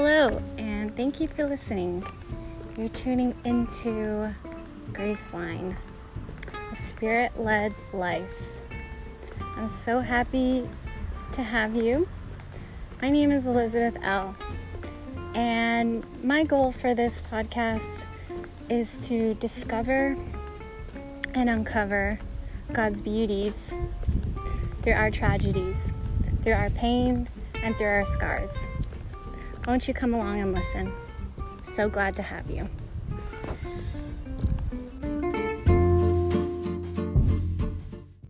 Hello, and thank you for listening. You're tuning into Graceline, a spirit led life. I'm so happy to have you. My name is Elizabeth L. And my goal for this podcast is to discover and uncover God's beauties through our tragedies, through our pain, and through our scars. Won't you come along and listen? So glad to have you.